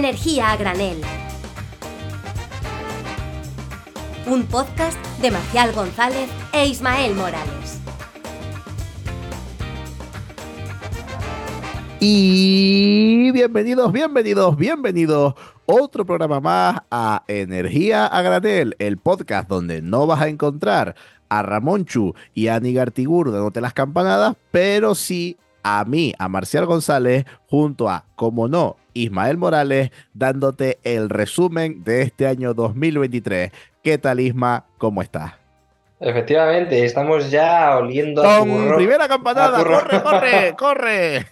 Energía a granel. Un podcast de Marcial González e Ismael Morales. Y bienvenidos, bienvenidos, bienvenidos. Otro programa más a Energía a Granel, el podcast donde no vas a encontrar a Ramonchu y a Nigartigur dándote las campanadas, pero sí a mí, a Marcial González, junto a, como no, Ismael Morales, dándote el resumen de este año 2023. ¿Qué tal, Isma? ¿Cómo estás? Efectivamente, estamos ya oliendo a turro- primera campanada, a corre, corre, corre.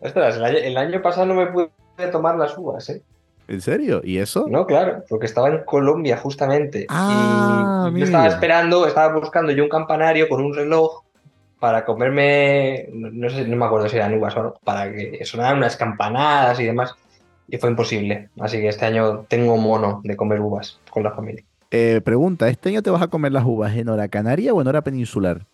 Ostras, el año, el año pasado no me pude tomar las uvas, ¿eh? ¿En serio? ¿Y eso? No, claro, porque estaba en Colombia justamente. Ah, y yo mira. estaba esperando, estaba buscando yo un campanario con un reloj para comerme, no, sé, no me acuerdo si eran uvas o no, para que sonaran unas campanadas y demás. Y fue imposible. Así que este año tengo mono de comer uvas con la familia. Eh, pregunta, ¿este año te vas a comer las uvas en hora canaria o en hora peninsular?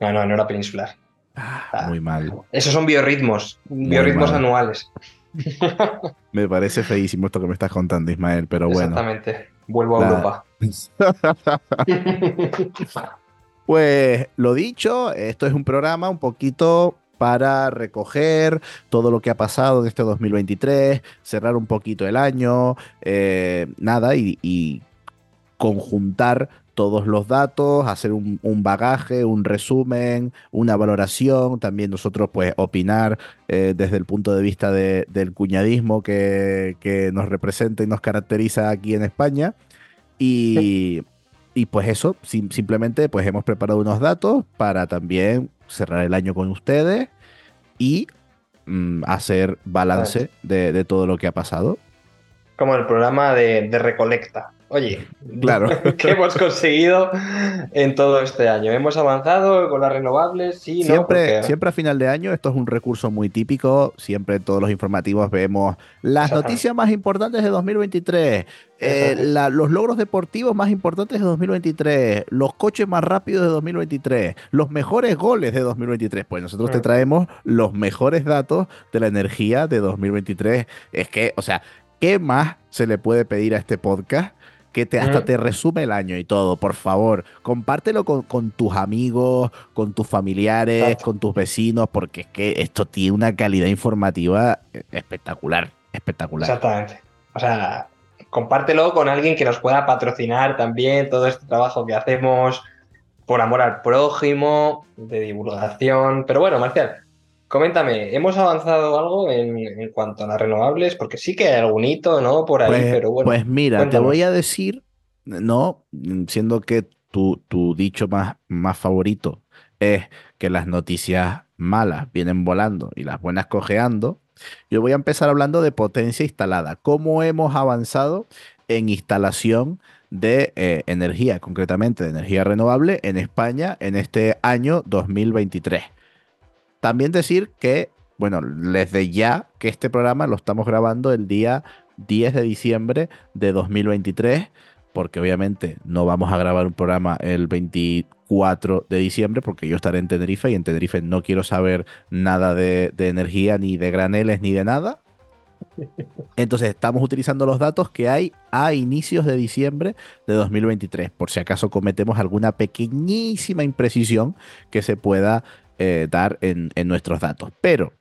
No, no, no era peninsular. Ah, Ah. muy mal. Esos son biorritmos, biorritmos mal. anuales. Me parece feísimo esto que me estás contando, Ismael, pero bueno. Exactamente. Vuelvo a La- Europa. Pues lo dicho, esto es un programa un poquito para recoger todo lo que ha pasado en este 2023, cerrar un poquito el año, eh, nada, y, conjuntar todos los datos, hacer un, bagaje, un resumen, una valoración, también nosotros pues opinar eh, desde el punto de vista de- del cuñadismo que nos representa y nos caracteriza aquí en España. Y, y pues eso, sim- simplemente pues hemos preparado unos datos para también cerrar el año con ustedes y mm, hacer balance de, de todo lo que ha pasado. Como el programa de, de Recolecta. Oye, Claro. ¿qué hemos conseguido en todo este año? ¿Hemos avanzado con las renovables? Sí, no, siempre, porque- siempre a final de año, esto es un recurso muy típico, siempre en todos los informativos vemos las noticias más importantes de 2023, eh, la- los logros deportivos más importantes de 2023, los coches más rápidos de 2023, los mejores goles de 2023. Pues nosotros te Mm. traemos los mejores datos de la energía de 2023. Es que, o sea, ¿qué más se le puede pedir a este podcast? Que te, hasta te resume el año y todo, por favor, compártelo con, con tus amigos, con tus familiares, Exacto. con tus vecinos, porque es que esto tiene una calidad informativa eh, espectacular, espectacular. Exactamente. O sea, compártelo con alguien que nos pueda patrocinar también todo este trabajo que hacemos por amor al prójimo, de divulgación. Pero bueno, Marcial, coméntame, ¿hemos avanzado algo en, en cuanto a las renovables? Porque sí que hay algún hito, ¿no? Por ahí, Pues, pero bueno. pues mira, te voy a decir, no, siendo que tu, tu dicho más, más favorito es que las noticias malas vienen volando y las buenas cojeando, yo voy a empezar hablando de potencia instalada. ¿Cómo hemos avanzado en instalación de eh, energía, concretamente de energía renovable en España en este año 2023? También decir que, bueno, desde ya que este programa lo estamos grabando el día 10 de diciembre de 2023, porque obviamente no vamos a grabar un programa el 24 de diciembre, porque yo estaré en Tenerife y en Tenerife no quiero saber nada de, de energía, ni de graneles, ni de nada. Entonces estamos utilizando los datos que hay a inicios de diciembre de 2023, por si acaso cometemos alguna pequeñísima imprecisión que se pueda eh, dar en, nuestros datos. Pero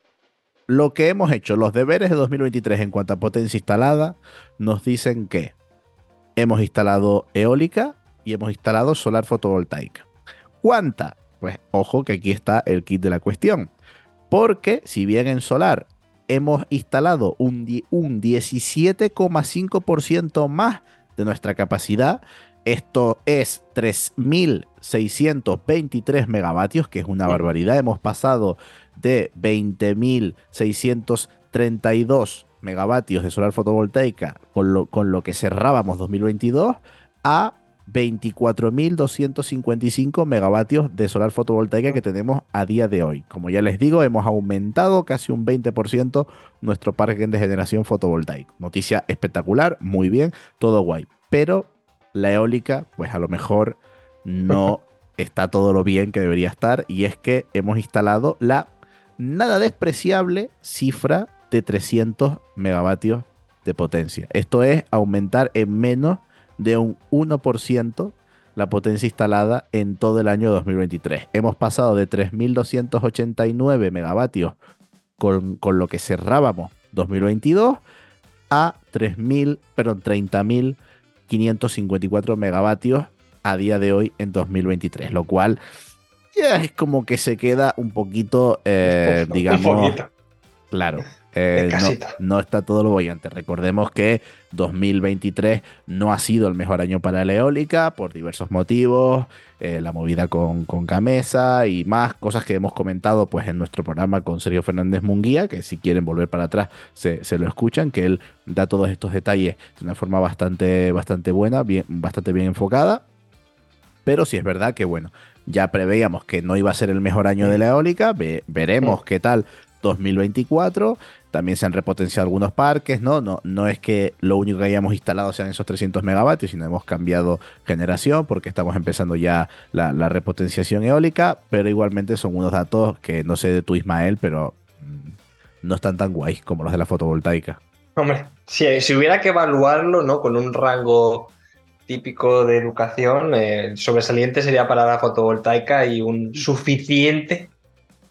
lo que hemos hecho, los deberes de 2023 en cuanto a potencia instalada, nos dicen que hemos instalado eólica y hemos instalado solar fotovoltaica. ¿Cuánta? Pues ojo que aquí está el kit de la cuestión. Porque si bien en solar hemos instalado un, un 17,5% más de nuestra capacidad, esto es 3.623 megavatios, que es una barbaridad. Hemos pasado de 20.632 megavatios de solar fotovoltaica con lo, con lo que cerrábamos 2022 a 24.255 megavatios de solar fotovoltaica que tenemos a día de hoy. Como ya les digo, hemos aumentado casi un 20% nuestro parque de generación fotovoltaico. Noticia espectacular, muy bien, todo guay. Pero la eólica, pues a lo mejor no está todo lo bien que debería estar y es que hemos instalado la nada despreciable cifra de 300 megavatios de potencia. Esto es aumentar en menos de un 1% la potencia instalada en todo el año 2023. Hemos pasado de 3.289 megavatios con, con, lo que cerrábamos 2022 a 3.000, perdón, 30.554 megavatios a día de hoy en 2023, lo cual ya es como que se queda un poquito, eh, digamos, claro, eh, no, está todo lo bollante. Recordemos que 2023 no ha sido el mejor año para la eólica por diversos motivos, eh, la movida con, con Camesa y más cosas que hemos comentado pues, en nuestro programa con Sergio Fernández Munguía, que si quieren volver para atrás se, lo escuchan, que él da todos estos detalles de una forma bastante, bastante buena, bien, bastante bien enfocada. Pero sí es verdad que, bueno, ya preveíamos que no iba a ser el mejor año de la eólica, veremos qué tal 2024. También se han repotenciado algunos parques, ¿no? ¿no? No es que lo único que hayamos instalado sean esos 300 megavatios, sino hemos cambiado generación porque estamos empezando ya la, repotenciación eólica, pero igualmente son unos datos que no sé de tu Ismael, pero mm, no están tan guays como los de la fotovoltaica. Hombre, si, si hubiera que evaluarlo, ¿no? Con un rango típico de educación, el sobresaliente sería para la fotovoltaica y un suficiente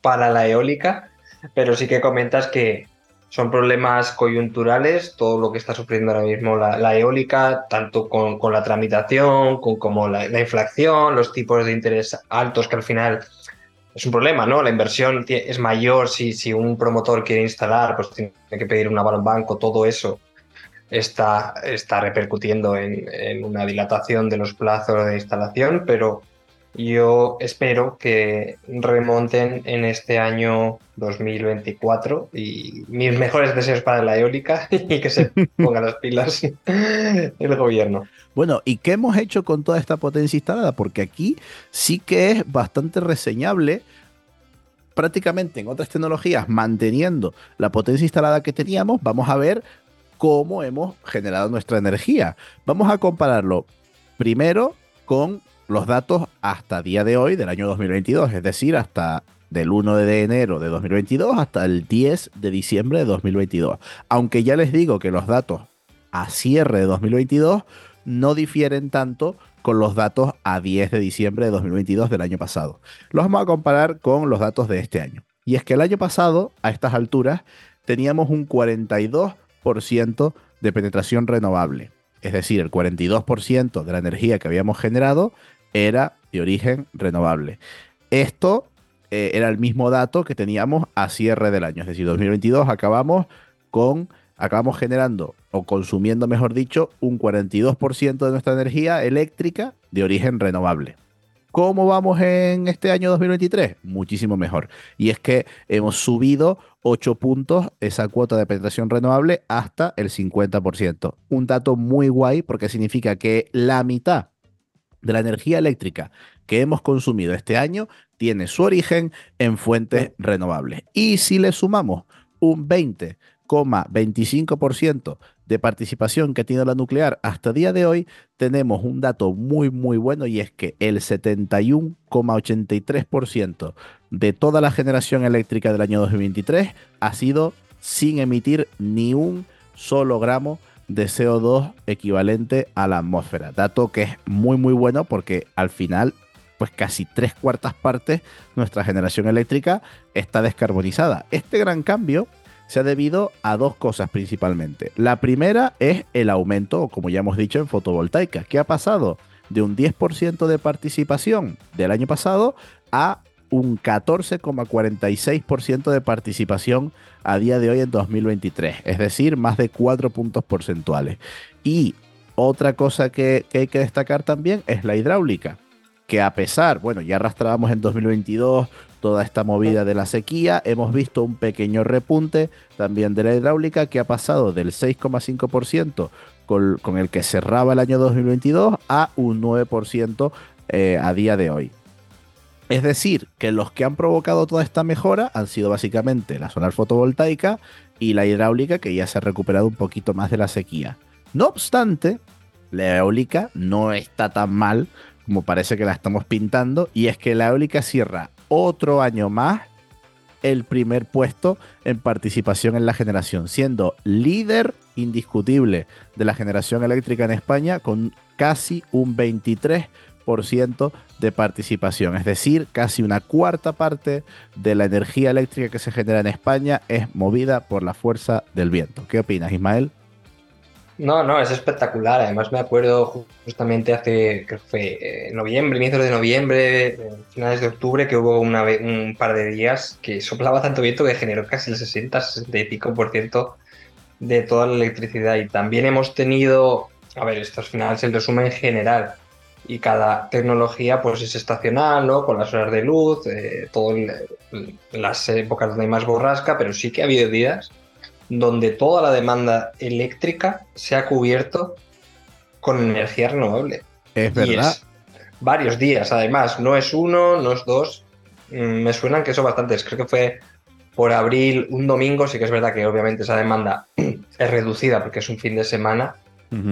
para la eólica, pero sí que comentas que son problemas coyunturales, todo lo que está sufriendo ahora mismo la, eólica, tanto con, la tramitación, con, como la, inflación, los tipos de interés altos, que al final es un problema, ¿no? La inversión es mayor si, si un promotor quiere instalar, pues tiene que pedir un aval banco, todo eso está, está repercutiendo en, en una dilatación de los plazos de instalación, pero yo espero que remonten en este año 2024 y mis mejores deseos para la eólica y que se pongan las pilas el gobierno. Bueno, ¿y qué hemos hecho con toda esta potencia instalada? Porque aquí sí que es bastante reseñable prácticamente en otras tecnologías manteniendo la potencia instalada que teníamos, vamos a ver cómo hemos generado nuestra energía. Vamos a compararlo primero con los datos hasta día de hoy del año 2022, es decir, hasta del 1 de enero de 2022 hasta el 10 de diciembre de 2022. Aunque ya les digo que los datos a cierre de 2022 no difieren tanto con los datos a 10 de diciembre de 2022 del año pasado. Los vamos a comparar con los datos de este año. Y es que el año pasado, a estas alturas, teníamos un 42% de penetración renovable. Es decir, el 42% de la energía que habíamos generado era de origen renovable. Esto eh, era el mismo dato que teníamos a cierre del año, es decir, 2022 acabamos con acabamos generando o consumiendo, mejor dicho, un 42% de nuestra energía eléctrica de origen renovable. ¿Cómo vamos en este año 2023? Muchísimo mejor. Y es que hemos subido 8 puntos esa cuota de penetración renovable hasta el 50%. Un dato muy guay porque significa que la mitad de la energía eléctrica que hemos consumido este año tiene su origen en fuentes renovables. Y si le sumamos un 20,25% de participación que tiene la nuclear hasta día de hoy, tenemos un dato muy, muy bueno y es que el 71,83% de toda la generación eléctrica del año 2023 ha sido sin emitir ni un solo gramo de CO2 equivalente a la atmósfera. Dato que es muy muy bueno porque al final pues casi tres cuartas partes nuestra generación eléctrica está descarbonizada. Este gran cambio se ha debido a dos cosas principalmente. La primera es el aumento, como ya hemos dicho, en fotovoltaica, que ha pasado de un 10% de participación del año pasado a un 14,46% de participación a día de hoy en 2023, es decir, más de 4 puntos porcentuales. Y otra cosa que, hay que destacar también es la hidráulica, que a pesar, bueno, ya arrastrábamos en 2022 toda esta movida de la sequía, hemos visto un pequeño repunte también de la hidráulica que ha pasado del 6,5% con, el que cerraba el año 2022 a un 9% eh, a día de hoy. Es decir, que los que han provocado toda esta mejora han sido básicamente la solar fotovoltaica y la hidráulica, que ya se ha recuperado un poquito más de la sequía. No obstante, la eólica no está tan mal como parece que la estamos pintando, y es que la eólica cierra otro año más el primer puesto en participación en la generación, siendo líder indiscutible de la generación eléctrica en España con casi un 23% de participación. Es decir, casi una cuarta parte de la energía eléctrica que se genera en España es movida por la fuerza del viento. ¿Qué opinas, Ismael? No, no, es espectacular. Además me acuerdo justamente hace, eh, noviembre, inicios de noviembre, eh, finales de octubre, que hubo una, un par de días que soplaba tanto viento que generó casi el 60-65% de toda la electricidad. Y también hemos tenido, a ver, esto al final es el resumen general. Y cada tecnología pues es estacional, ¿no? Con las horas de luz, eh, todo las épocas donde hay más borrasca, pero sí que ha habido días donde toda la demanda eléctrica se ha cubierto con energía renovable. Es verdad. varios días, además, no es uno, no es dos. Mm, me suenan que son bastantes. Creo que fue por abril, un domingo. Sí que es verdad que obviamente esa demanda es reducida porque es un fin de semana,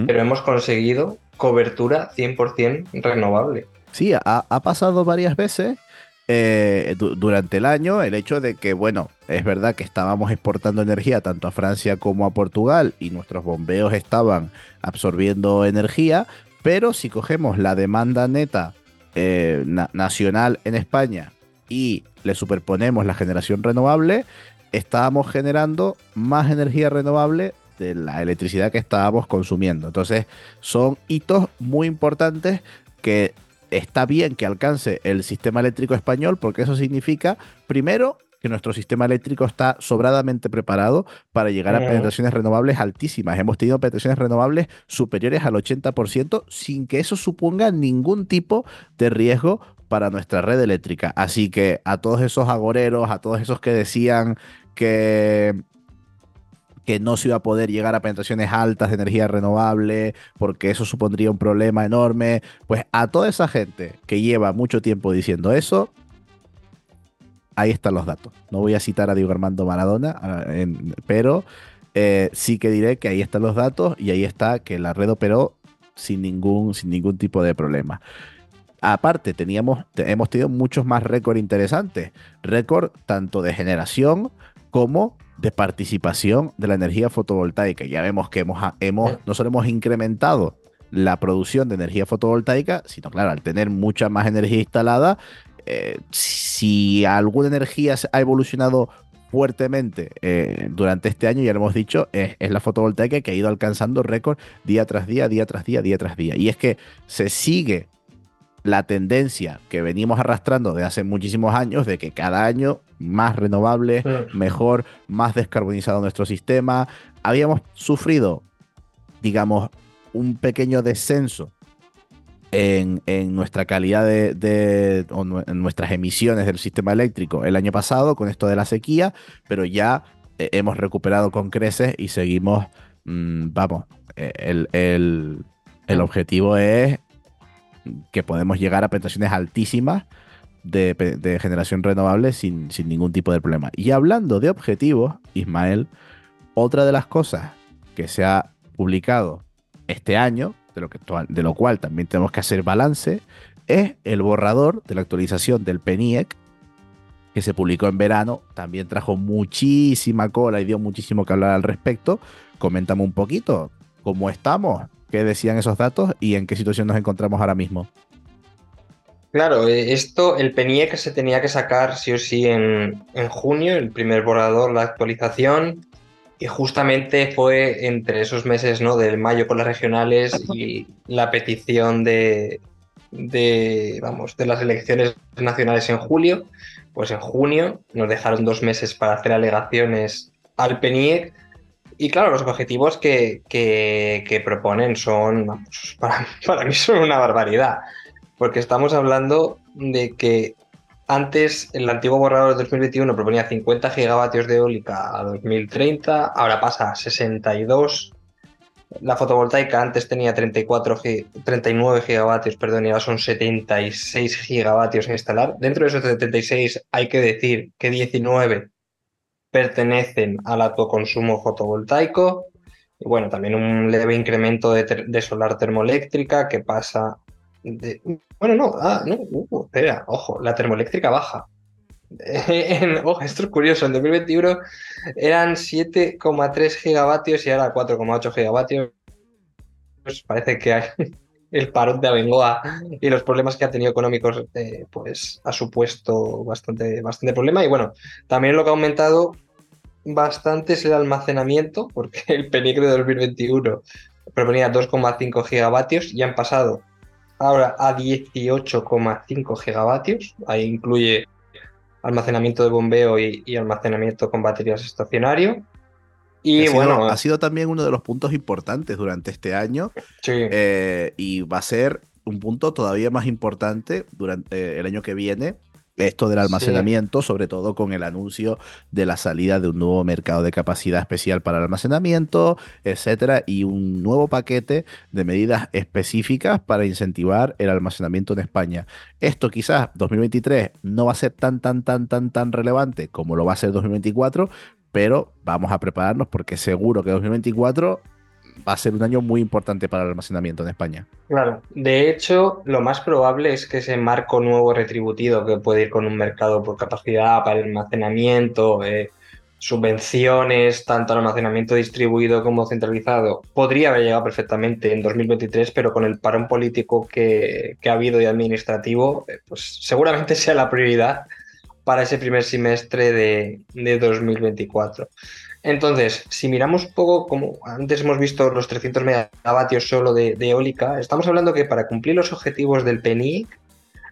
pero hemos conseguido cobertura 100% renovable. Sí, ha pasado varias veces eh, durante el año el hecho de que, bueno, es verdad que estábamos exportando energía tanto a Francia como a Portugal y nuestros bombeos estaban absorbiendo energía, pero si cogemos la demanda neta eh, nacional en España y le superponemos la generación renovable, estábamos generando más energía renovable de la electricidad que estábamos consumiendo. Entonces, son hitos muy importantes que está bien que alcance el sistema eléctrico español porque eso significa, primero, que nuestro sistema eléctrico está sobradamente preparado para llegar a penetraciones renovables altísimas. Hemos tenido penetraciones renovables superiores al 80% sin que eso suponga ningún tipo de riesgo para nuestra red eléctrica. Así que a todos esos agoreros, a todos esos que decían que que no se iba a poder llegar a penetraciones altas de energía renovable, porque eso supondría un problema enorme. Pues a toda esa gente que lleva mucho tiempo diciendo eso, ahí están los datos. No voy a citar a Diego Armando Maradona, pero eh, sí que diré que ahí están los datos y ahí está que la red operó sin ningún, sin ningún tipo de problema. Aparte, teníamos, hemos tenido muchos más récords interesantes. Récord tanto de generación como de participación de la energía fotovoltaica. Ya vemos que hemos, hemos, no solo hemos incrementado la producción de energía fotovoltaica, sino claro, al tener mucha más energía instalada, eh, si alguna energía ha evolucionado fuertemente eh, durante este año, ya lo hemos dicho, es, es, la fotovoltaica que ha ido alcanzando récord día tras día, día tras día, día tras día. Y es que se sigue la tendencia que venimos arrastrando de hace muchísimos años de que cada año más renovable, mejor, más descarbonizado nuestro sistema. Habíamos sufrido, digamos, un pequeño descenso en, nuestra calidad de, en nuestras emisiones del sistema eléctrico el año pasado con esto de la sequía, pero ya eh, hemos recuperado con creces y seguimos, mm, vamos, eh, el, el objetivo es que podemos llegar a penetraciones altísimas de, generación renovable sin, ningún tipo de problema. Y hablando de objetivos, Ismael, otra de las cosas que se ha publicado este año, de lo, que, de lo cual también tenemos que hacer balance, es el borrador de la actualización del PENIEC, que se publicó en verano, también trajo muchísima cola y dio muchísimo que hablar al respecto. Coméntame un poquito cómo estamos, qué decían esos datos y en qué situación nos encontramos ahora mismo. Claro, eh, esto, el PENIEC se tenía que sacar sí o sí en, junio, el primer borrador, la actualización, y justamente fue entre esos meses ¿no? del mayo con las regionales y la petición de, de, vamos, de las elecciones nacionales en julio, pues en junio nos dejaron dos meses para hacer alegaciones al PENIEC. Y claro, los objetivos que, proponen son, para, para mí son una barbaridad porque estamos hablando de que antes el antiguo borrador de 2021 proponía 50 gigavatios de eólica a 2030, ahora pasa a 62. La fotovoltaica antes tenía 34 39 gigavatios, perdón, y ahora son 76 gigavatios a instalar. Dentro de esos 76 hay que decir que 19 pertenecen al autoconsumo fotovoltaico. Y bueno, también un leve incremento de, de solar termoeléctrica que pasa bueno, no, ah, no, uh, espera, ojo, la termoeléctrica baja. oh, esto es curioso, en 2021 eran 7,3 gigavatios y ahora 4,8 gigavatios. Pues parece que hay el parón de Abengoa y los problemas que ha tenido económicos, eh, pues ha supuesto bastante, bastante problema. Y bueno, también lo que ha aumentado bastante es el almacenamiento, porque el PENIC de 2021 proponía 2,5 gigavatios y han pasado ahora a 18,5 gigavatios. Ahí incluye almacenamiento de bombeo y, almacenamiento con baterías estacionario. Y bueno, ha sido también uno de los puntos importantes durante este año. Sí. Eh, y va a ser un punto todavía más importante durante el año que viene, esto del almacenamiento, sobre todo con el anuncio de la salida de un nuevo mercado de capacidad especial para el almacenamiento, etcétera, y un nuevo paquete de medidas específicas para incentivar el almacenamiento en España. Esto quizás 2023 no va a ser tan, tan, tan, tan, tan relevante como lo va a ser 2024, pero vamos a prepararnos porque seguro que 2024 va a ser un año muy importante para el almacenamiento en España. Claro, de hecho, lo más probable es que ese marco nuevo retributivo que puede ir con un mercado por capacidad para el almacenamiento, eh, subvenciones, tanto al almacenamiento distribuido como centralizado, podría haber llegado perfectamente en 2023, pero con el parón político que, ha habido y administrativo, eh, pues seguramente sea la prioridad para ese primer semestre de, de 2024. Entonces, si miramos un poco, como antes hemos visto los 300 megavatios solo de, eólica, estamos hablando que para cumplir los objetivos del PENIC,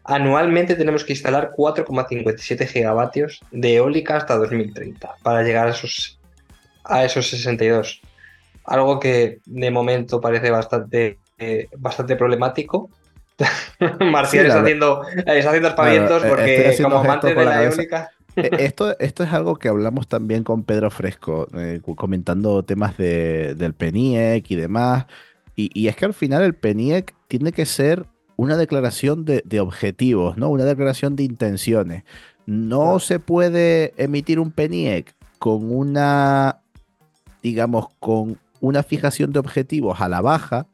anualmente tenemos que instalar 4,57 gigavatios de eólica hasta 2030 para llegar a esos, a esos 62. Algo que de momento parece bastante, eh, bastante problemático. Marcial está, haciendo, está haciendo espavientos porque como amante de la eólica... Eh, esto, esto es algo que hablamos también con Pedro Fresco, eh, comentando temas de, del PENIEC y demás. Y, es que al final el PENIEC tiene que ser una declaración de, objetivos, ¿no? Una declaración de intenciones. No se puede emitir un PENIEC con una, digamos, con una fijación de objetivos a la baja,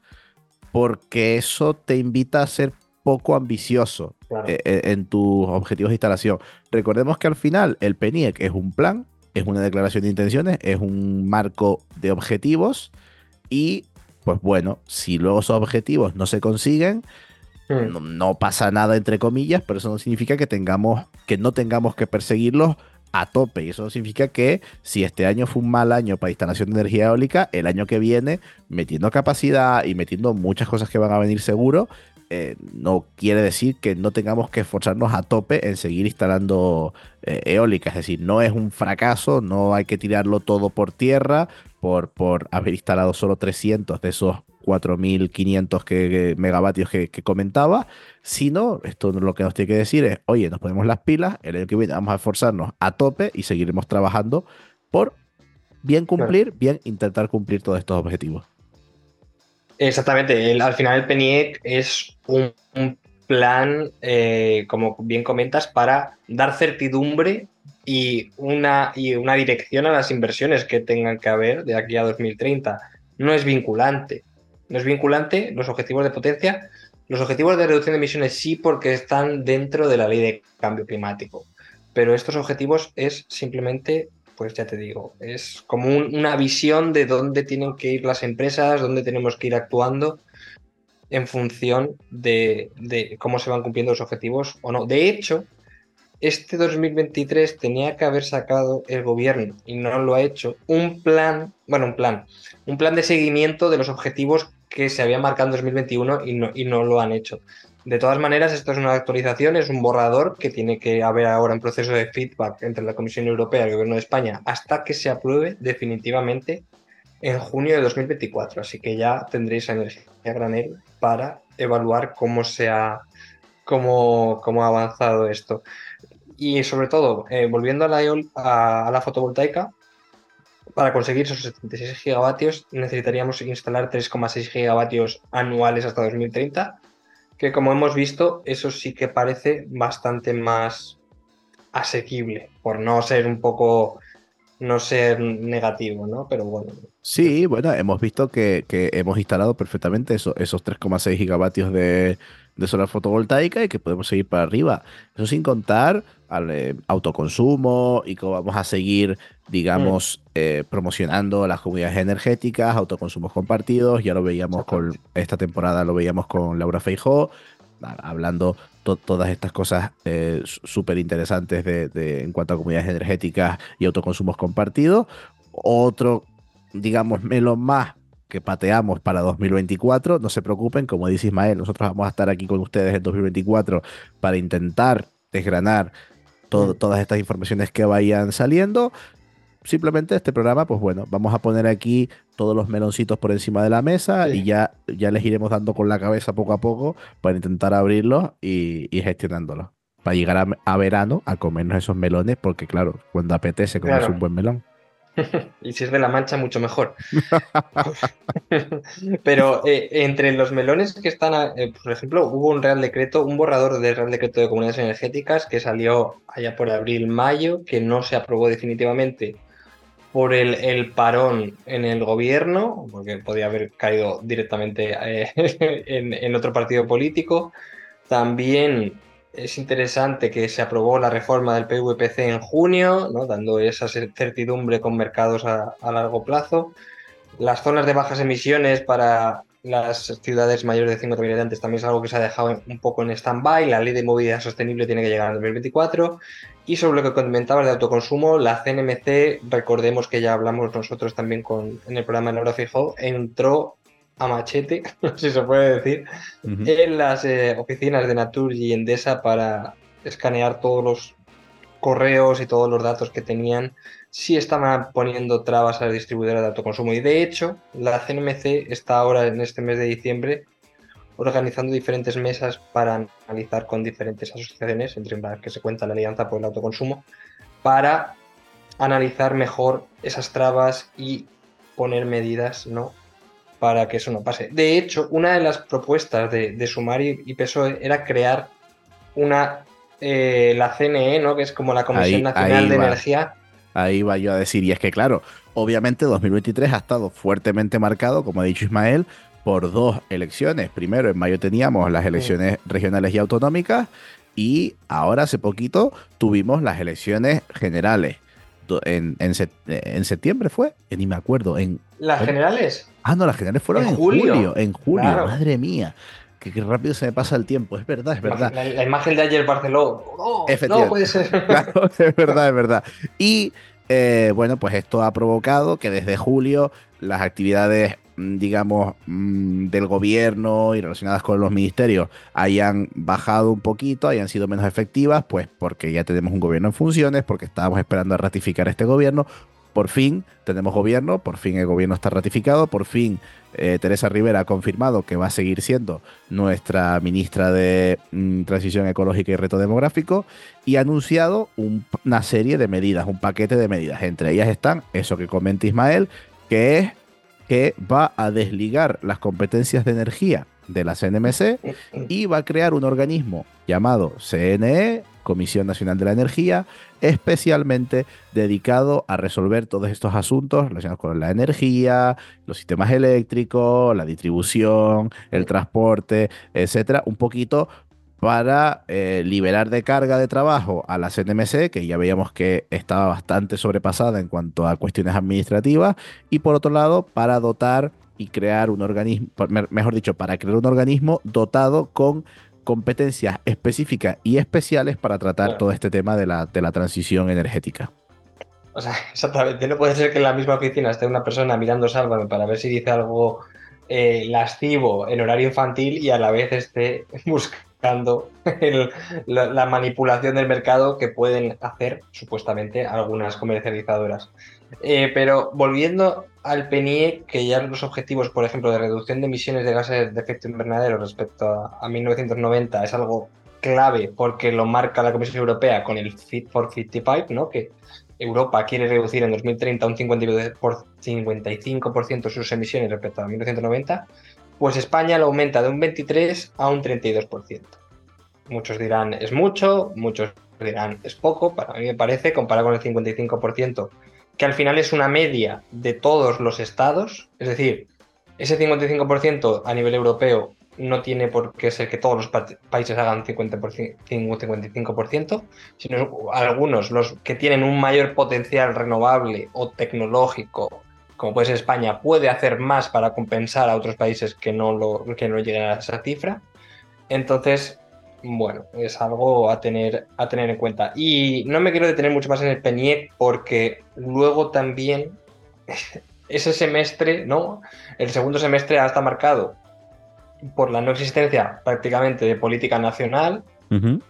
porque eso te invita a ser poco ambicioso eh, eh, en tus objetivos de instalación. Recordemos que al final el PENIEC es un plan, es una declaración de intenciones, es un marco de objetivos y pues bueno, si luego esos objetivos no se consiguen, hmm. no, pasa nada entre comillas, pero eso no significa que tengamos que no tengamos que perseguirlos a tope. Y eso significa que si este año fue un mal año para instalación de energía eólica, el año que viene, metiendo capacidad y metiendo muchas cosas que van a venir seguro, eh, no quiere decir que no tengamos que esforzarnos a tope en seguir instalando eh, eólica. Es decir, no es un fracaso, no hay que tirarlo todo por tierra por, por haber instalado solo 300 de esos 4.500 que, megavatios que, comentaba, sino esto lo que nos tiene que decir es, oye, nos ponemos las pilas, el año que viene vamos a esforzarnos a tope y seguiremos trabajando por bien cumplir, bien intentar cumplir todos estos objetivos. Exactamente, al final el PENIEC es un, plan, eh, como bien comentas, para dar certidumbre y una, y una dirección a las inversiones que tengan que haber de aquí a 2030. No es vinculante. No es vinculante los objetivos de potencia. Los objetivos de reducción de emisiones sí porque están dentro de la ley de cambio climático. Pero estos objetivos es simplemente pues ya te digo, es como una visión de dónde tienen que ir las empresas, dónde tenemos que ir actuando en función de, cómo se van cumpliendo los objetivos o no. De hecho, este 2023 tenía que haber sacado el gobierno y no lo ha hecho un plan, bueno, un plan, un plan de seguimiento de los objetivos que se habían marcado en 2021 y no, y no lo han hecho. De todas maneras, esto es una actualización, es un borrador que tiene que haber ahora un proceso de feedback entre la Comisión Europea y el Gobierno de España hasta que se apruebe definitivamente en junio de 2024. Así que ya tendréis energía granel para evaluar cómo se ha, cómo, cómo ha avanzado esto. Y sobre todo, eh, volviendo a la, a, a la fotovoltaica, para conseguir esos 76 gigavatios necesitaríamos instalar 3,6 gigavatios anuales hasta 2030 que como hemos visto, eso sí que parece bastante más asequible, por no ser un poco, no ser negativo, ¿no? Pero bueno. Sí, bueno, hemos visto que, hemos instalado perfectamente esos 3,6 gigavatios de, de solar fotovoltaica y que podemos seguir para arriba. Eso sin contar al eh, autoconsumo y cómo vamos a seguir, digamos, Mm. eh, promocionando las comunidades energéticas, autoconsumos compartidos. Ya lo veíamos con esta temporada, lo veíamos con Laura Feijó, hablando to- todas estas cosas eh, súper interesantes de, de- en cuanto a comunidades energéticas y autoconsumos compartidos. Otro, digamos, melón más que pateamos para 2024. No se preocupen, como dice Ismael, nosotros vamos a estar aquí con ustedes en 2024 para intentar desgranar to- todas estas informaciones que vayan saliendo. Simplemente este programa, pues bueno, vamos a poner aquí todos los meloncitos por encima de la mesa Sí. y ya, ya les iremos dando con la cabeza poco a poco para intentar abrirlos y, y gestionándolos. Para llegar a, a verano a comernos esos melones, porque claro, cuando apetece comerse Claro. un buen melón. Y si es de la mancha, mucho mejor. Pero eh, entre los melones que están, eh, por ejemplo, hubo un Real Decreto, un borrador del Real Decreto de Comunidades Energéticas que salió allá por abril-mayo, que no se aprobó definitivamente por el, el parón en el gobierno, porque podía haber caído directamente eh, en otro partido político. También es interesante que se aprobó la reforma del PVPC en junio, dando esa certidumbre con mercados a, largo plazo. Las zonas de bajas emisiones para las ciudades mayores de 50.000 habitantes también es algo que se ha dejado un poco en stand-by. La ley de movilidad sostenible tiene que llegar en 2024. Y sobre lo que comentabas de autoconsumo, la CNMC, recordemos que ya hablamos nosotros también en el programa de Laura entró a machete, si se puede decir, en las eh, oficinas de Naturgy y Endesa para escanear todos los correos y todos los datos que tenían, si estaban poniendo trabas a las distribuidoras de autoconsumo. Y de hecho, la CNMC está ahora en este mes de diciembre organizando diferentes mesas para analizar con diferentes asociaciones, entre las que se cuenta la Alianza por el Autoconsumo, para analizar mejor esas trabas y poner medidas, ¿no? Para que eso no pase. De hecho, una de las propuestas de, de Sumar y, y PSOE era crear una, eh, la CNE, ¿no? Que es como la Comisión Ahí- Nacional ahí de va. Energía. Ahí va yo a decir, y es que claro, obviamente 2023 ha estado fuertemente marcado, como ha dicho Ismael, por dos elecciones. Primero, en mayo teníamos las elecciones regionales y autonómicas, y ahora hace poquito tuvimos las elecciones generales. En, en, sep- en septiembre fue, Eh, ni me acuerdo. En, Las generales. ah, no, las generales fueron En julio. julio. En julio, Claro. madre mía. Que, que rápido se me pasa el tiempo. Es verdad, es verdad. La, la imagen de ayer Barcelona. No, no puede ser. Claro, es verdad, es verdad. Y eh, bueno, pues esto ha provocado que desde julio las actividades, digamos, mm, del gobierno y relacionadas con los ministerios hayan bajado un poquito, hayan sido menos efectivas, pues porque ya tenemos un gobierno en funciones, porque estábamos esperando a ratificar este gobierno. Por fin tenemos gobierno, por fin el gobierno está ratificado, por fin eh, Teresa Rivera ha confirmado que va a seguir siendo nuestra ministra de mm, Transición Ecológica y Reto Demográfico y ha anunciado un- una serie de medidas, un paquete de medidas. Entre ellas están eso que comenta Ismael, que es que va a desligar las competencias de energía de la CNMC y va a crear un organismo llamado CNE, Comisión Nacional de la Energía, especialmente dedicado a resolver todos estos asuntos relacionados con la energía, los sistemas eléctricos, la distribución, el transporte, etcétera, un poquito para eh, liberar de carga de trabajo a la CNMC, que ya veíamos que estaba bastante sobrepasada en cuanto a cuestiones administrativas, y por otro lado, para dotar y crear un organismo, mejor dicho, para crear un organismo dotado con competencias específicas y especiales para tratar Claro. todo este tema de la, de la transición energética. O sea, exactamente. No puede ser que en la misma oficina esté una persona mirando Sálvame para ver si dice algo eh, lascivo en horario infantil y a la vez esté buscando el- la, la manipulación del mercado que pueden hacer supuestamente algunas comercializadoras. Eh, pero volviendo al PNIE, que ya los objetivos, por ejemplo, de reducción de emisiones de gases de efecto invernadero respecto a, a 1990 es algo clave porque lo marca la Comisión Europea con el Fit for 55, ¿no? que Europa quiere reducir en 2030 un 52 por 55% sus emisiones respecto a 1990, pues España lo aumenta de un 23 a un 32%. Muchos dirán es mucho, muchos dirán es poco, para mí me parece, comparado con el 55%, que al final es una media de todos los estados, es decir, ese 55% a nivel europeo no tiene por qué ser que todos los países hagan 50%, 55%, sino algunos, los que tienen un mayor potencial renovable o tecnológico, como puede ser España, puede hacer más para compensar a otros países que no, lo, que no lleguen a esa cifra. Entonces, bueno, es algo a tener, a tener en cuenta. Y no me quiero detener mucho más en el PENIEC porque luego también ese semestre, ¿no? El segundo semestre estado marcado por la no existencia prácticamente de política nacional,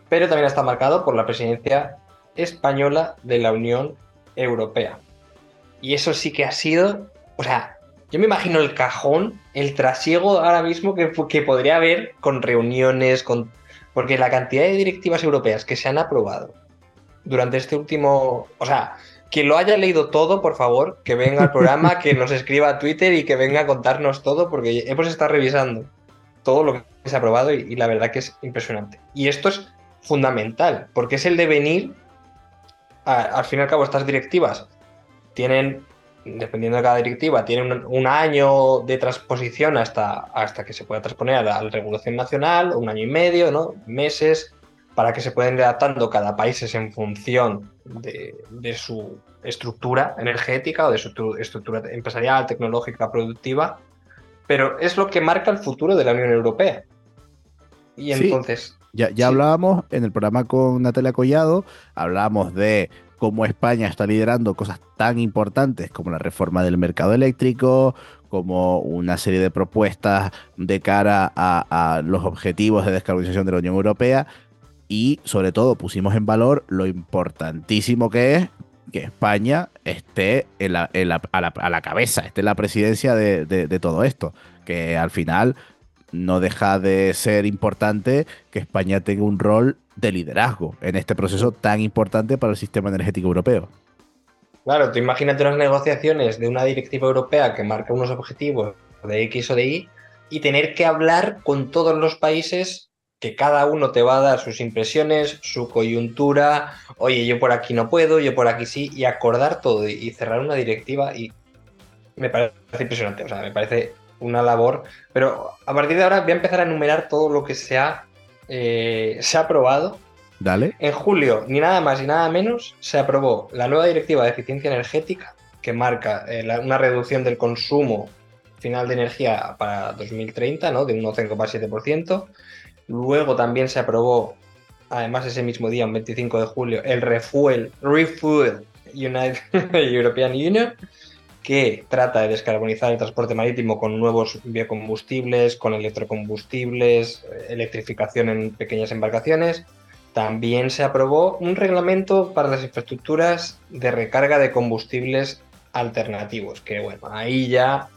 pero también está marcado por la presidencia española de la Unión Europea. Y eso sí que ha sido, o sea, yo me imagino el cajón, el trasiego ahora mismo que, que podría haber con reuniones, con porque la cantidad de directivas europeas que se han aprobado durante este último, o sea, quien lo haya leído todo, por favor, que venga al programa, que nos escriba a Twitter y que venga a contarnos todo, porque hemos estado revisando todo lo que se ha aprobado y, la verdad que es impresionante. Y esto es fundamental, porque es el devenir, al fin y al cabo, estas directivas tienen, dependiendo de cada directiva, tienen un, año de transposición hasta, hasta que se pueda transponer a la, regulación nacional, un año y medio, ¿no? Meses, para que se puedan ir adaptando cada país en función de, de, su estructura energética o de su estructura empresarial, tecnológica, productiva pero es lo que marca el futuro de la Unión Europea. Y entonces... Ya, ya hablábamos en el programa con Natalia Collado, hablábamos de cómo España está liderando cosas tan importantes como la reforma del mercado eléctrico, como una serie de propuestas de cara a, los objetivos de descarbonización de la Unión Europea. Y sobre todo pusimos en valor lo importantísimo que es que España esté a, la, cabeza, esté en la presidencia de, todo esto, que al final no deja de ser importante que España tenga un rol de liderazgo en este proceso tan importante para el sistema energético europeo. Claro, tú imagínate unas negociaciones de una directiva europea que marca unos objetivos de X o de Y y tener que hablar con todos los países que cada uno te va a dar sus impresiones, su coyuntura, oye, yo por aquí no puedo, yo por aquí sí, y acordar todo y cerrar una directiva y me parece impresionante, o sea, me parece una labor, pero a partir de ahora voy a empezar a enumerar todo lo que se ha, eh, se ha aprobado. Dale. En julio, ni nada más ni nada menos, se aprobó la nueva directiva de eficiencia energética que marca eh, una reducción del consumo final de energía para 2030, ¿no? De un 11,7%. Luego también se aprobó, además ese mismo día, un 25 de julio, el Refuel, Refuel United European Union, que trata de descarbonizar el transporte marítimo con nuevos biocombustibles, con electrocombustibles, electrificación en pequeñas embarcaciones. También se aprobó un reglamento para las infraestructuras de recarga de combustibles alternativos, que bueno, ahí ya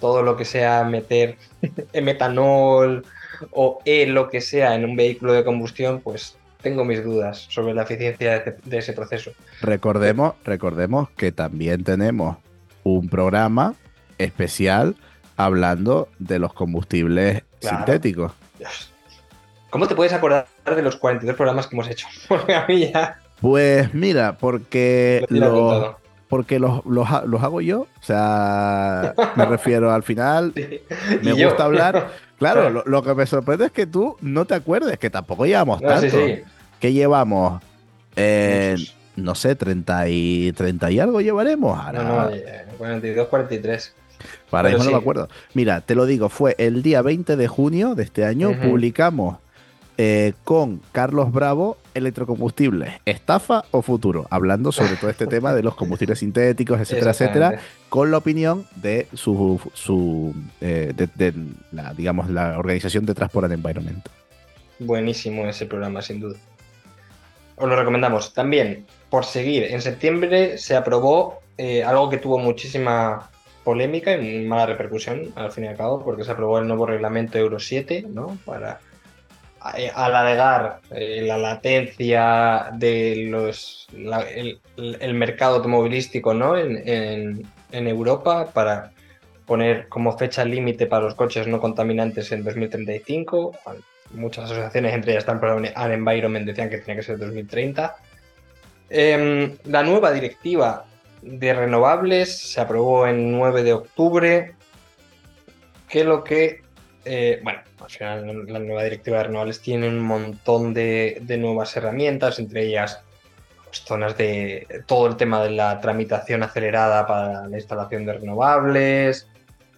todo lo que sea meter metanol o e lo que sea en un vehículo de combustión, pues tengo mis dudas sobre la eficiencia de, ese proceso. Recordemos, recordemos que también tenemos un programa especial hablando de los combustibles sintéticos. ¿Cómo te puedes acordar de los 42 programas que hemos hecho? Porque a mí ya... Pues mira, porque lo, porque los, los, hago yo. O sea, me refiero al final, me gusta hablar. Claro, lo, que me sorprende es que tú no te acuerdes, que tampoco llevamos tanto. Sí, ¿Qué llevamos? Eh, no sé, 30 y, 30 y algo llevaremos. Ahora, no, no, 42, 43. Para eso no me acuerdo. Mira, te lo digo, fue el día 20 de junio de este año, publicamos eh, con Carlos Bravo, electrocombustibles, estafa o futuro, hablando sobre todo este tema de los combustibles sintéticos, etcétera, etcétera, con la opinión de su, su eh, de, la, digamos, la organización de Transport and Environment. Buenísimo ese programa, sin duda. Os lo recomendamos. También, por seguir, en septiembre se aprobó eh, algo que tuvo muchísima polémica y mala repercusión, al fin y al cabo, porque se aprobó el nuevo reglamento Euro 7, ¿no? Para eh, al alegar eh, la latencia de los el, mercado automovilístico ¿no? en, Europa para poner como fecha límite para los coches no contaminantes en 2035. Muchas asociaciones, entre ellas Stanford Environment, decían que tenía que ser 2030. Em, la nueva directiva de renovables se aprobó en 9 de octubre, que lo que eh, bueno, al final la nueva directiva de renovables tiene un montón de, nuevas herramientas, entre ellas pues, zonas de todo el tema de la tramitación acelerada para la instalación de renovables,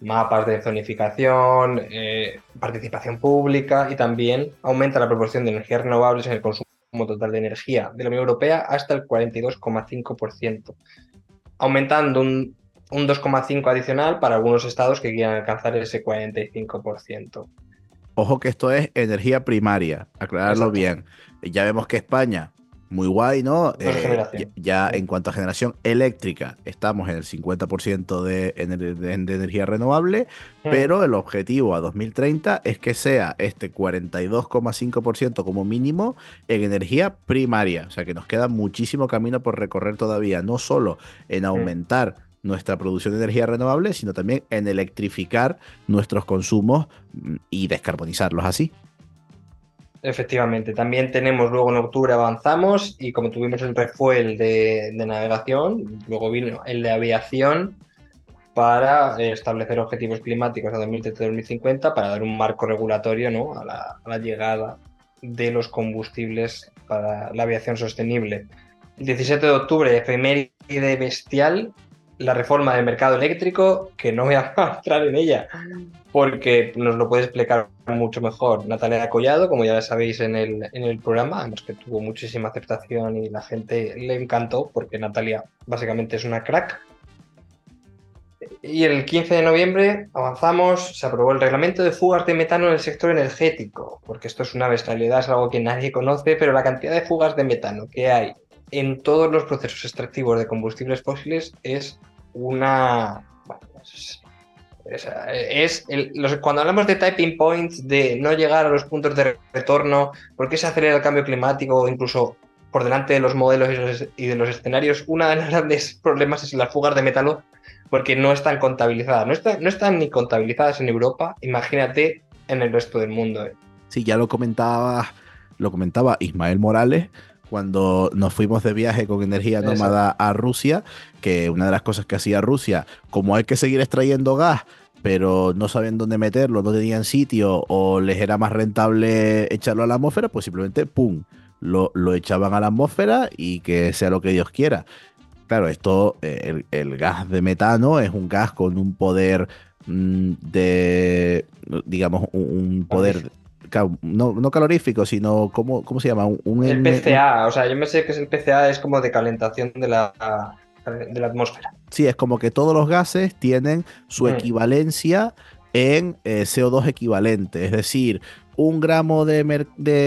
mapas de zonificación, eh, participación pública y también aumenta la proporción de energías renovables en el consumo total de energía de la Unión Europea hasta el 42,5%, aumentando un un 2,5 adicional para algunos estados que quieran alcanzar ese 45%. Ojo que esto es energía primaria, aclararlo bien. Ya vemos que España, muy guay, ¿no? Eh, ya, en cuanto a generación eléctrica, estamos en el 50% de, de, energía renovable, mm. pero el objetivo a 2030 es que sea este 42,5% como mínimo en energía primaria. O sea que nos queda muchísimo camino por recorrer todavía, no solo en mm. aumentar nuestra producción de energía renovable, sino también en electrificar nuestros consumos mm, y descarbonizarlos así. Efectivamente, también tenemos luego en octubre avanzamos y como tuvimos el refuel de, navegación, luego vino el de aviación para establecer objetivos climáticos a 2030-2050 para dar un marco regulatorio ¿no? a, la, a la llegada de los combustibles para la aviación sostenible. El 17 de octubre, efeméride bestial, la reforma del mercado eléctrico, que no voy a entrar en ella, porque nos lo puede explicar mucho mejor Natalia Collado, como ya sabéis en el, en el programa, además que tuvo muchísima aceptación y la gente le encantó, porque Natalia básicamente es una crack. Y el 15 de noviembre avanzamos, se aprobó el reglamento de fugas de metano en el sector energético, porque esto es una bestialidad, es algo que nadie conoce, pero la cantidad de fugas de metano que hay en todos los procesos extractivos de combustibles fósiles es una... es, cuando hablamos de typing points, de no llegar a los puntos de retorno, ¿por qué se acelera el cambio climático incluso por delante de los modelos y, de los escenarios? Uno de los grandes problemas es las fugas de metano porque no están contabilizadas. No, no están ni contabilizadas en Europa, imagínate en el resto del mundo. ¿eh? Sí, ya lo comentaba, lo comentaba Ismael Morales cuando nos fuimos de viaje con energía nómada a Rusia, que una de las cosas que hacía Rusia, como hay que seguir extrayendo gas, pero no sabían dónde meterlo, no tenían sitio o les era más rentable echarlo a la atmósfera, pues simplemente, ¡pum!, lo, echaban a la atmósfera y que sea lo que Dios quiera. Claro, esto, eh, el, gas de metano es un gas con un poder mm, de, digamos, un poder no, no calorífico, sino ¿cómo, cómo se llama? Un, el PCA, o sea, yo me sé que es el PCA es como de calentación de la, de la atmósfera. Sí, es como que todos los gases tienen su mm. equivalencia en eh, CO2 equivalente, es decir, un gramo de,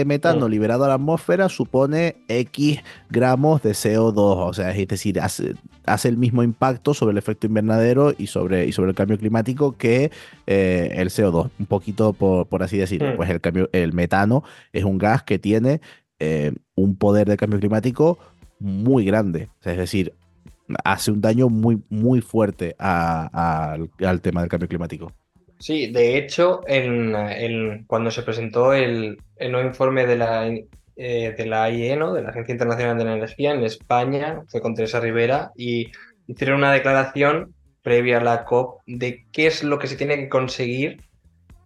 metano liberado a la atmósfera supone X gramos de CO2, o sea, es decir, hace, el mismo impacto sobre el efecto invernadero y sobre, y sobre el cambio climático que eh, el CO2, un poquito por, así decirlo. Mm. Pues el, cambio, el metano es un gas que tiene eh, un poder de cambio climático muy grande, es decir, hace un daño muy, muy fuerte al tema del cambio climático. Sí, de hecho, en, cuando se presentó el, nuevo informe de la, eh, de la IE, de la Agencia Internacional de la Energía, en España, fue con Teresa Rivera, y hicieron una declaración previa a la COP de qué es lo que se tiene que conseguir,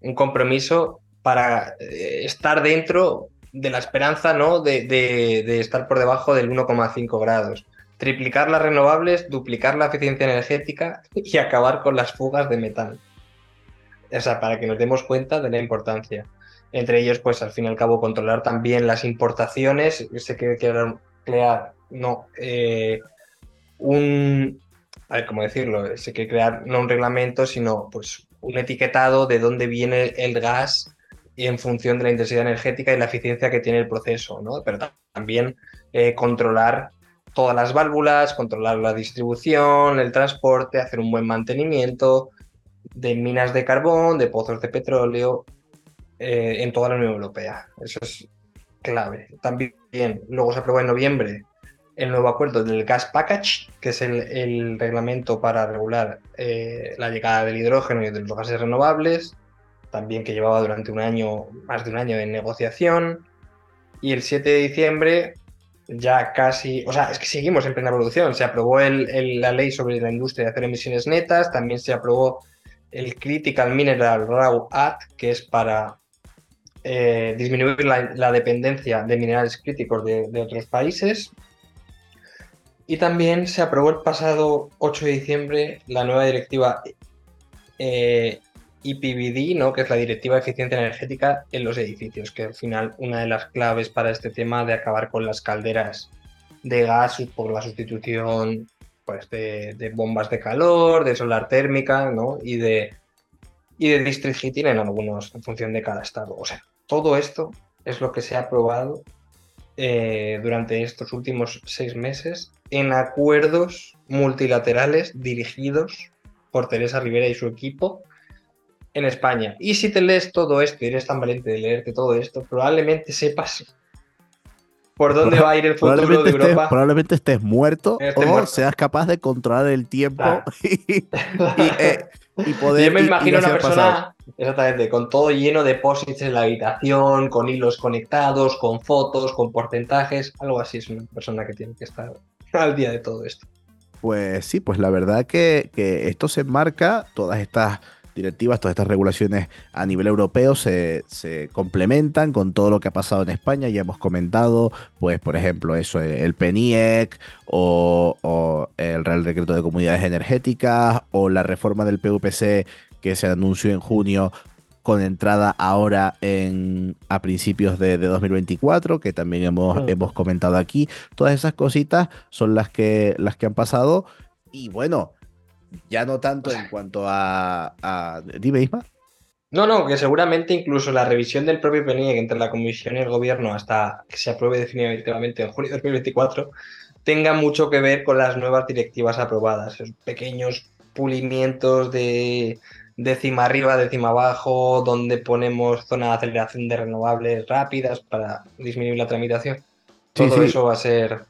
un compromiso para eh, estar dentro de la esperanza ¿no? de, de estar por debajo del 1,5 grados. Triplicar las renovables, duplicar la eficiencia energética y acabar con las fugas de metano o sea, para que nos demos cuenta de la importancia. Entre ellos, pues al fin y al cabo, controlar también las importaciones. Se quiere crear, no, eh, un, a ver cómo decirlo, crear no un reglamento, sino pues un etiquetado de dónde viene el gas en función de la intensidad energética y la eficiencia que tiene el proceso, ¿no? Pero también eh, controlar todas las válvulas, controlar la distribución, el transporte, hacer un buen mantenimiento, de minas de carbón, de pozos de petróleo eh, en toda la Unión Europea. Eso es clave. También luego se aprobó en noviembre el nuevo acuerdo del Gas Package, que es el, reglamento para regular eh, la llegada del hidrógeno y de los gases renovables, también que llevaba durante un año, más de un año en negociación. Y el 7 de diciembre ya casi, o sea, es que seguimos en plena evolución. Se aprobó la ley sobre la industria de hacer emisiones netas, también se aprobó el Critical Mineral Raw Act, que es para eh, disminuir la, dependencia de minerales críticos de, otros países. Y también se aprobó el pasado 8 de diciembre la nueva directiva eh, IPVD, ¿no? que es la Directiva de Eficiencia Energética en los edificios, que al final una de las claves para este tema de acabar con las calderas de gas por la sustitución pues, de, bombas de calor, de solar térmica ¿no? y de, y de district heating en algunos, en función de cada estado. O sea, todo esto es lo que se ha aprobado eh, durante estos últimos seis meses en acuerdos multilaterales dirigidos por Teresa Rivera y su equipo en España. Y si te lees todo esto y eres tan valiente de leerte todo esto, probablemente sepas por dónde va a ir el futuro de Europa. probablemente estés muerto o seas capaz de controlar el tiempo eh, y, poder. Yo me imagino una persona, exactamente, con todo lleno de posits en la habitación, con hilos conectados, con fotos, con porcentajes, algo así. Es una persona que tiene que estar al día de todo esto. Pues sí, pues la verdad que, que esto se enmarca, todas estas directivas, todas estas regulaciones a nivel europeo se, complementan con todo lo que ha pasado en España. Ya hemos comentado, pues, por ejemplo, eso, el PENIEC o, el Real Decreto de Comunidades Energéticas o la reforma del PUPC que se anunció en junio con entrada ahora en, a principios de, 2024, que también hemos, hemos comentado aquí. Todas esas cositas son las que, las que han pasado. Y bueno, ya no tanto en cuanto a. a... Dime, Isma. No, no, que seguramente incluso la revisión del propio PNIEC entre la Comisión y el Gobierno hasta que se apruebe definitivamente en junio de 2024 tenga mucho que ver con las nuevas directivas aprobadas. Esos pequeños pulimientos de décima arriba, décima abajo, donde ponemos zona de aceleración de renovables rápidas para disminuir la tramitación. Todo eso va a ser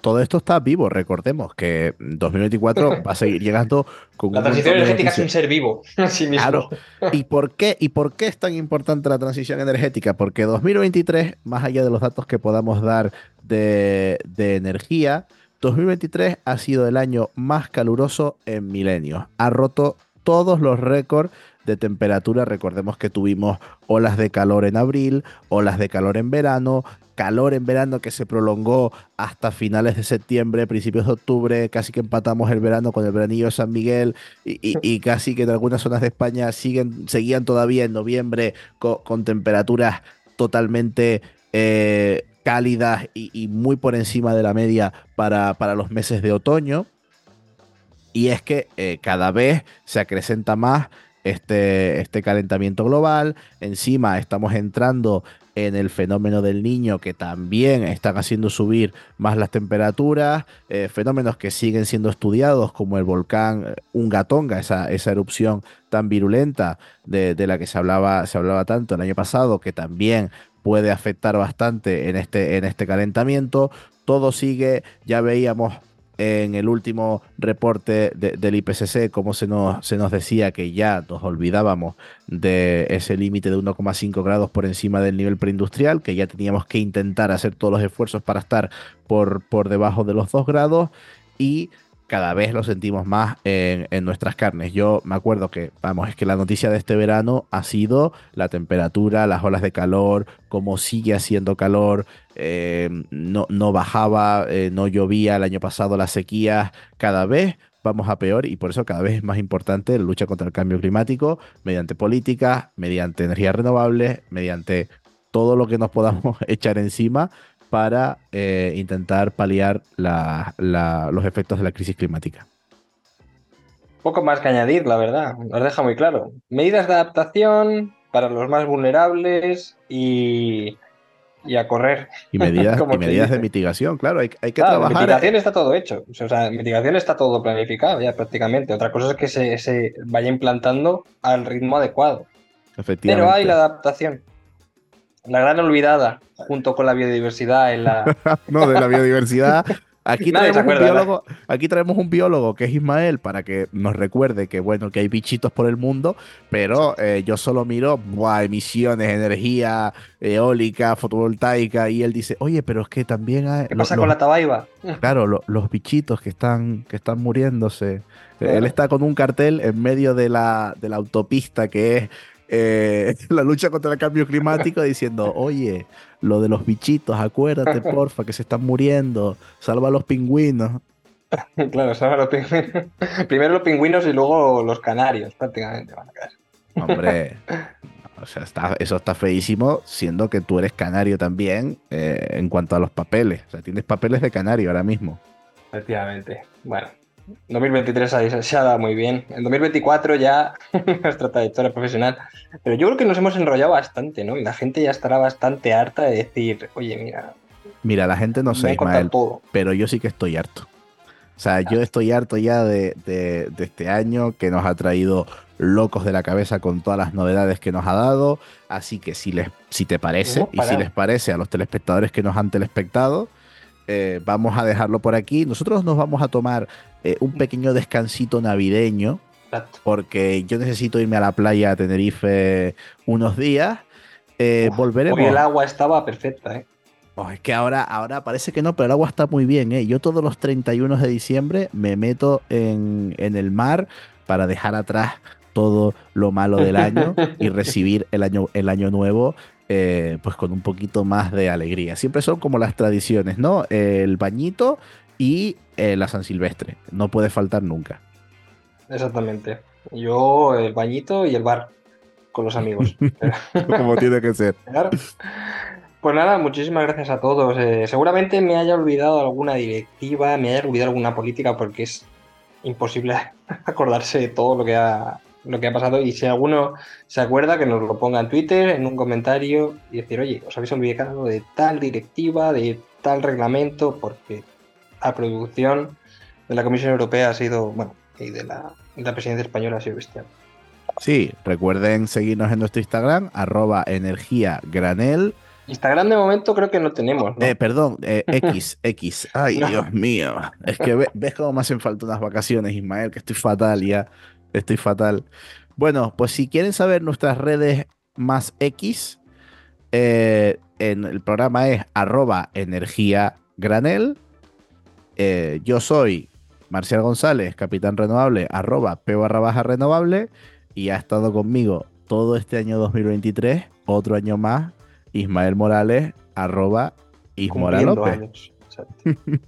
todo esto está vivo, recordemos que 2024 va a seguir llegando con La transición energética es un ser vivo. Claro. ¿Y por, qué, ¿Y por qué es tan importante la transición energética? Porque 2023, más allá de los datos que podamos dar de, de energía, 2023 ha sido el año más caluroso en milenios. Ha roto todos los récords de temperatura. Recordemos que tuvimos olas de calor en abril, olas de calor en verano, calor en verano que se prolongó hasta finales de septiembre, principios de octubre, casi que empatamos el verano con el veranillo de San Miguel y, casi que en algunas zonas de España siguen, seguían todavía en noviembre con, temperaturas totalmente eh, cálidas y, muy por encima de la media para, para los meses de otoño. Y es que eh, cada vez se acrecenta más este, este calentamiento global. Encima estamos entrando en el fenómeno del niño que también están haciendo subir más las temperaturas, eh, fenómenos que siguen siendo estudiados como el volcán eh, Ungatonga, esa, esa erupción tan virulenta de, la que se hablaba, se hablaba tanto el año pasado, que también puede afectar bastante en este, en este calentamiento. Todo sigue, ya veíamos en el último reporte del IPCC, como se nos, se nos decía que ya nos olvidábamos de ese límite de 1,5 grados por encima del nivel preindustrial, que ya teníamos que intentar hacer todos los esfuerzos para estar por, por debajo de los 2 grados y cada vez lo sentimos más en, nuestras carnes. Yo me acuerdo que, vamos, es que la noticia de este verano ha sido la temperatura, las olas de calor, cómo sigue haciendo calor, eh, no, no, bajaba, eh, no llovía el año pasado, las sequías, cada vez vamos a peor y por eso cada vez es más importante la lucha contra el cambio climático mediante políticas, mediante energías renovables, mediante todo lo que nos podamos echar encima para eh, intentar paliar los efectos de la crisis climática. Poco más que añadir, la verdad, nos deja muy claro. Medidas de adaptación para los más vulnerables y, a correr. Y medidas, medidas de mitigación, claro, hay, que trabajar. Mitigación está todo hecho, o sea, mitigación está todo planificado ya prácticamente. Otra cosa es que se, se vaya implantando al ritmo adecuado. Pero hay la adaptación. La gran olvidada, junto con la biodiversidad en la. no, de la biodiversidad Aquí traemos, un biólogo, aquí traemos un biólogo que es Ismael para que nos recuerde que bueno que hay bichitos por el mundo, pero eh, yo solo miro buah, emisiones, energía eólica, fotovoltaica y él dice, oye, pero es que también hay ¿Qué pasa los- con la tabaiba? Claro, lo- los bichitos que están, que están muriéndose. Claro. Él está con un cartel en medio de la, de la autopista que es eh, la lucha contra el cambio climático diciendo, oye, lo de los bichitos, acuérdate, porfa, que se están muriendo, salva a los pingüinos. Claro, son los pingüinos. Primero los pingüinos y luego los canarios, prácticamente. van a caer. Hombre, o sea, está, eso está feísimo, siendo que tú eres canario también eh, en cuanto a los papeles. O sea, tienes papeles de canario ahora mismo. Efectivamente. Bueno, 2023 se, ha dado muy bien. En 2024 ya nuestra trayectoria profesional. Pero yo creo que nos hemos enrollado bastante, ¿no? Y la gente ya estará bastante harta de decir, oye, mira, Mira, la gente no sé, Ismael, todo. pero yo sí que estoy harto. O sea, yo estoy harto ya de, de- de este año que nos ha traído locos de la cabeza con todas las novedades que nos ha dado. Así que si, les, si te parece, y si les parece a los telespectadores que nos han telespectado, eh, vamos a dejarlo por aquí. Nosotros nos vamos a tomar eh, un pequeño descansito navideño Exacto. porque yo necesito irme a la playa a Tenerife unos días. Eh, Uf, volveremos. Hoy el agua estaba perfecta, ¿eh? Oh, es que ahora, ahora parece que no, pero el agua está muy bien, ¿eh? Yo todos los 31 de diciembre me meto en, en el mar para dejar atrás todo lo malo del año y recibir el año, el año nuevo eh, pues con un poquito más de alegría. Siempre son como las tradiciones, ¿no? El bañito y eh, la San Silvestre. No puede faltar nunca. Exactamente. Yo el bañito y el bar con los amigos. como tiene que ser. Pues nada, muchísimas gracias a todos. Eh, seguramente me haya olvidado alguna directiva, me haya olvidado alguna política porque es imposible acordarse de todo lo que ha, lo que ha pasado. Y si alguno se acuerda, que nos lo ponga en Twitter, en un comentario y decir, oye, os habéis olvidado de tal directiva, de tal reglamento, porque la producción de la Comisión Europea ha sido, bueno, y de la, de la presidencia española ha sido bestial. Sí, recuerden seguirnos en nuestro Instagram, arroba energía granel. Instagram de momento creo que no tenemos, ¿no? Eh, perdón, eh, X, X. Ay, No. Dios mío. Es que ve- ves cómo me hacen falta unas vacaciones, Ismael, que estoy fatal ya. Estoy fatal. Bueno, pues si quieren saber nuestras redes más X, eh, en el programa es arroba energía granel. Eh, yo soy Marcial González, capitán renovable, arroba P barra baja renovable. Y ha estado conmigo todo este año 2023, otro año más, Ismael Morales, arroba Ismora López.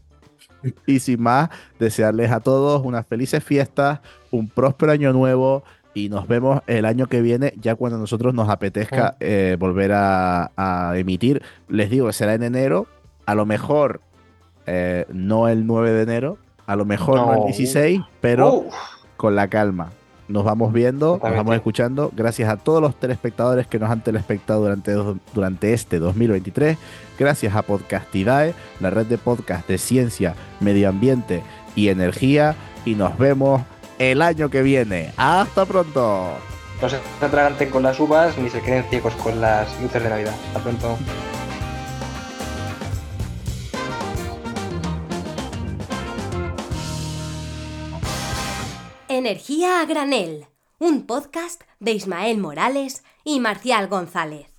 Y sin más, desearles a todos unas felices fiestas, un próspero año nuevo y nos vemos el año que viene, ya cuando a nosotros nos apetezca eh, volver a, a emitir. Les digo que será en enero, a lo mejor eh, no el 9 de enero, a lo mejor no, No. el 16, pero con la calma. Nos vamos viendo, nos vamos escuchando. Gracias a todos los telespectadores que nos han telespectado durante, durante este 2023. Gracias a Podcastidae, la red de podcast de ciencia, medio ambiente y energía. Y nos vemos el año que viene. ¡Hasta pronto! no se atraganten con las uvas ni se queden ciegos con las luces de Navidad. Hasta pronto. Energía a granel, un podcast de Ismael Morales y Marcial González.